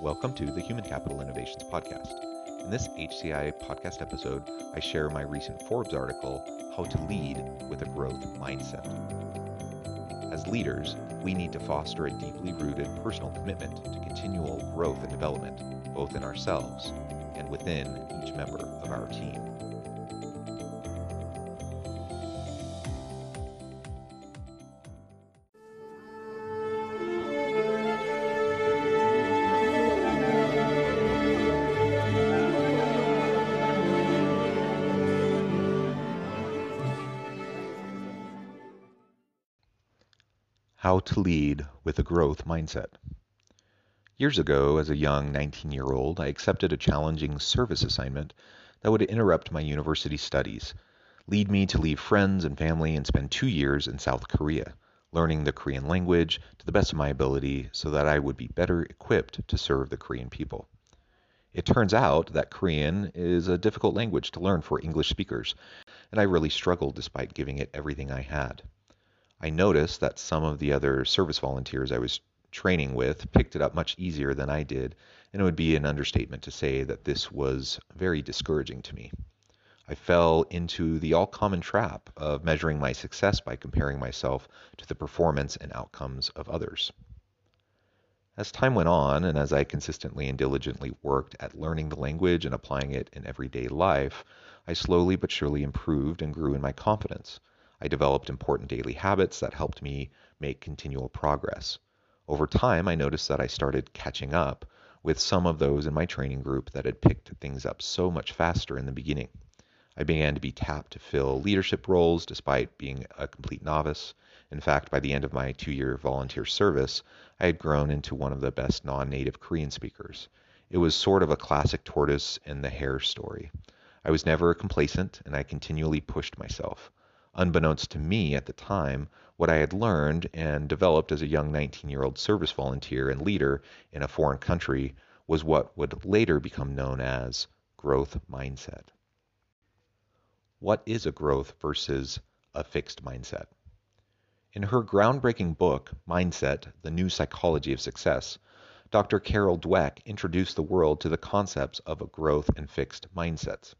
Welcome to the Human Capital Innovations Podcast. In this HCI podcast episode, I share my recent Forbes article, How to Lead with a Growth Mindset. As leaders, we need to foster a deeply rooted personal commitment to continual growth and development, both in ourselves and within each member of our team. How to Lead with a Growth Mindset. Years ago, as a young 19 year old, I accepted a challenging service assignment that would interrupt my university studies, lead me to leave friends and family and spend two years in South Korea, learning the Korean language to the best of my ability so that I would be better equipped to serve the Korean people. It turns out that Korean is a difficult language to learn for English speakers, and I really struggled despite giving it everything I had. I noticed that some of the other service volunteers I was training with picked it up much easier than I did, and it would be an understatement to say that this was very discouraging to me. I fell into the all common trap of measuring my success by comparing myself to the performance and outcomes of others. As time went on, and as I consistently and diligently worked at learning the language and applying it in everyday life, I slowly but surely improved and grew in my confidence. I developed important daily habits that helped me make continual progress. Over time, I noticed that I started catching up with some of those in my training group that had picked things up so much faster in the beginning. I began to be tapped to fill leadership roles despite being a complete novice. In fact, by the end of my two year volunteer service, I had grown into one of the best non native Korean speakers. It was sort of a classic tortoise and the hare story. I was never complacent and I continually pushed myself. Unbeknownst to me at the time, what I had learned and developed as a young 19 year old service volunteer and leader in a foreign country was what would later become known as growth mindset. What is a growth versus a fixed mindset? In her groundbreaking book, Mindset The New Psychology of Success, Dr. Carol Dweck introduced the world to the concepts of a growth and fixed mindsets.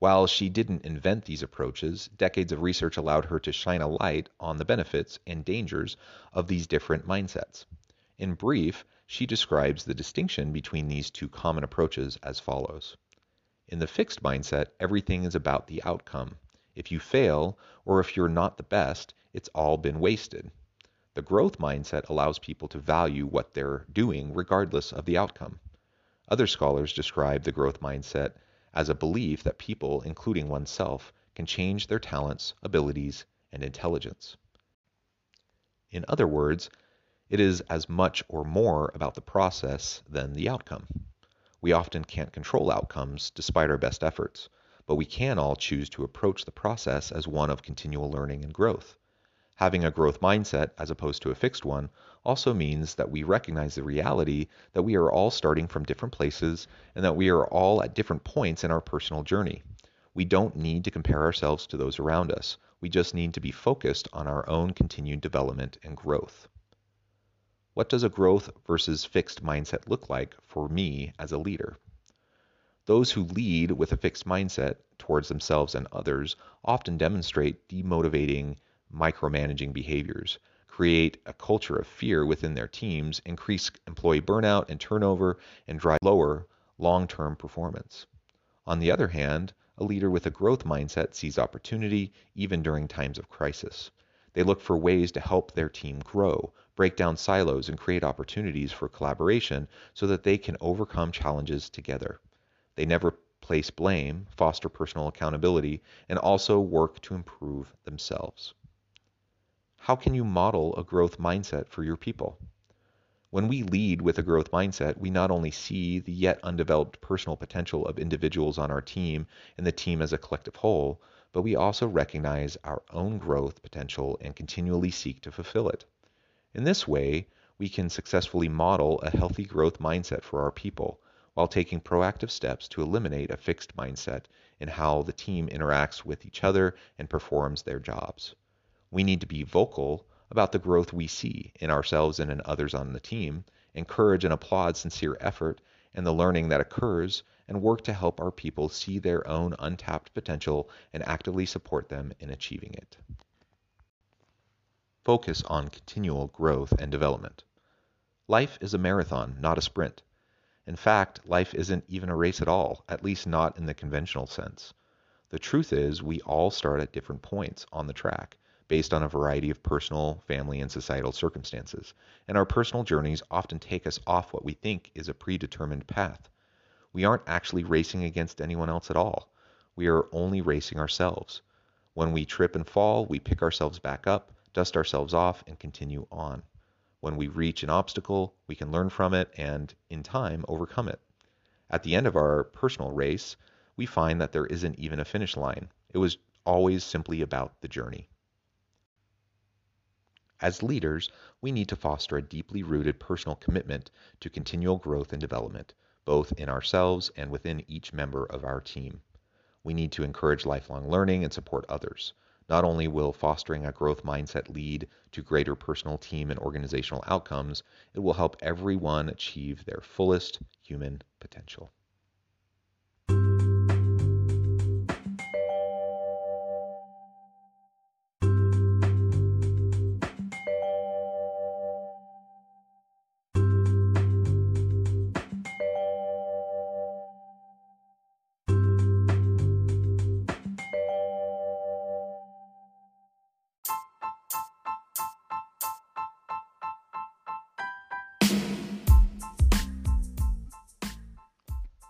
While she didn't invent these approaches, decades of research allowed her to shine a light on the benefits and dangers of these different mindsets. In brief, she describes the distinction between these two common approaches as follows. In the fixed mindset, everything is about the outcome. If you fail, or if you're not the best, it's all been wasted. The growth mindset allows people to value what they're doing regardless of the outcome. Other scholars describe the growth mindset as a belief that people, including oneself, can change their talents, abilities, and intelligence. In other words, it is as much or more about the process than the outcome. We often can't control outcomes despite our best efforts, but we can all choose to approach the process as one of continual learning and growth. Having a growth mindset as opposed to a fixed one also means that we recognize the reality that we are all starting from different places and that we are all at different points in our personal journey. We don't need to compare ourselves to those around us. We just need to be focused on our own continued development and growth. What does a growth versus fixed mindset look like for me as a leader? Those who lead with a fixed mindset towards themselves and others often demonstrate demotivating micromanaging behaviors, create a culture of fear within their teams, increase employee burnout and turnover, and drive lower long term performance. On the other hand, a leader with a growth mindset sees opportunity even during times of crisis. They look for ways to help their team grow, break down silos, and create opportunities for collaboration so that they can overcome challenges together. They never place blame, foster personal accountability, and also work to improve themselves. How can you model a growth mindset for your people? When we lead with a growth mindset, we not only see the yet undeveloped personal potential of individuals on our team and the team as a collective whole, but we also recognize our own growth potential and continually seek to fulfill it. In this way, we can successfully model a healthy growth mindset for our people while taking proactive steps to eliminate a fixed mindset in how the team interacts with each other and performs their jobs. We need to be vocal about the growth we see in ourselves and in others on the team, encourage and applaud sincere effort and the learning that occurs, and work to help our people see their own untapped potential and actively support them in achieving it. Focus on continual growth and development. Life is a marathon, not a sprint. In fact, life isn't even a race at all, at least not in the conventional sense. The truth is, we all start at different points on the track, based on a variety of personal, family, and societal circumstances, and our personal journeys often take us off what we think is a predetermined path. We aren't actually racing against anyone else at all. We are only racing ourselves. When we trip and fall, we pick ourselves back up, dust ourselves off, and continue on. When we reach an obstacle, we can learn from it and, in time, overcome it. At the end of our personal race, we find that there isn't even a finish line. It was always simply about the journey. As leaders, we need to foster a deeply rooted personal commitment to continual growth and development, both in ourselves and within each member of our team. We need to encourage lifelong learning and support others. Not only will fostering a growth mindset lead to greater personal team and organizational outcomes, it will help everyone achieve their fullest human potential.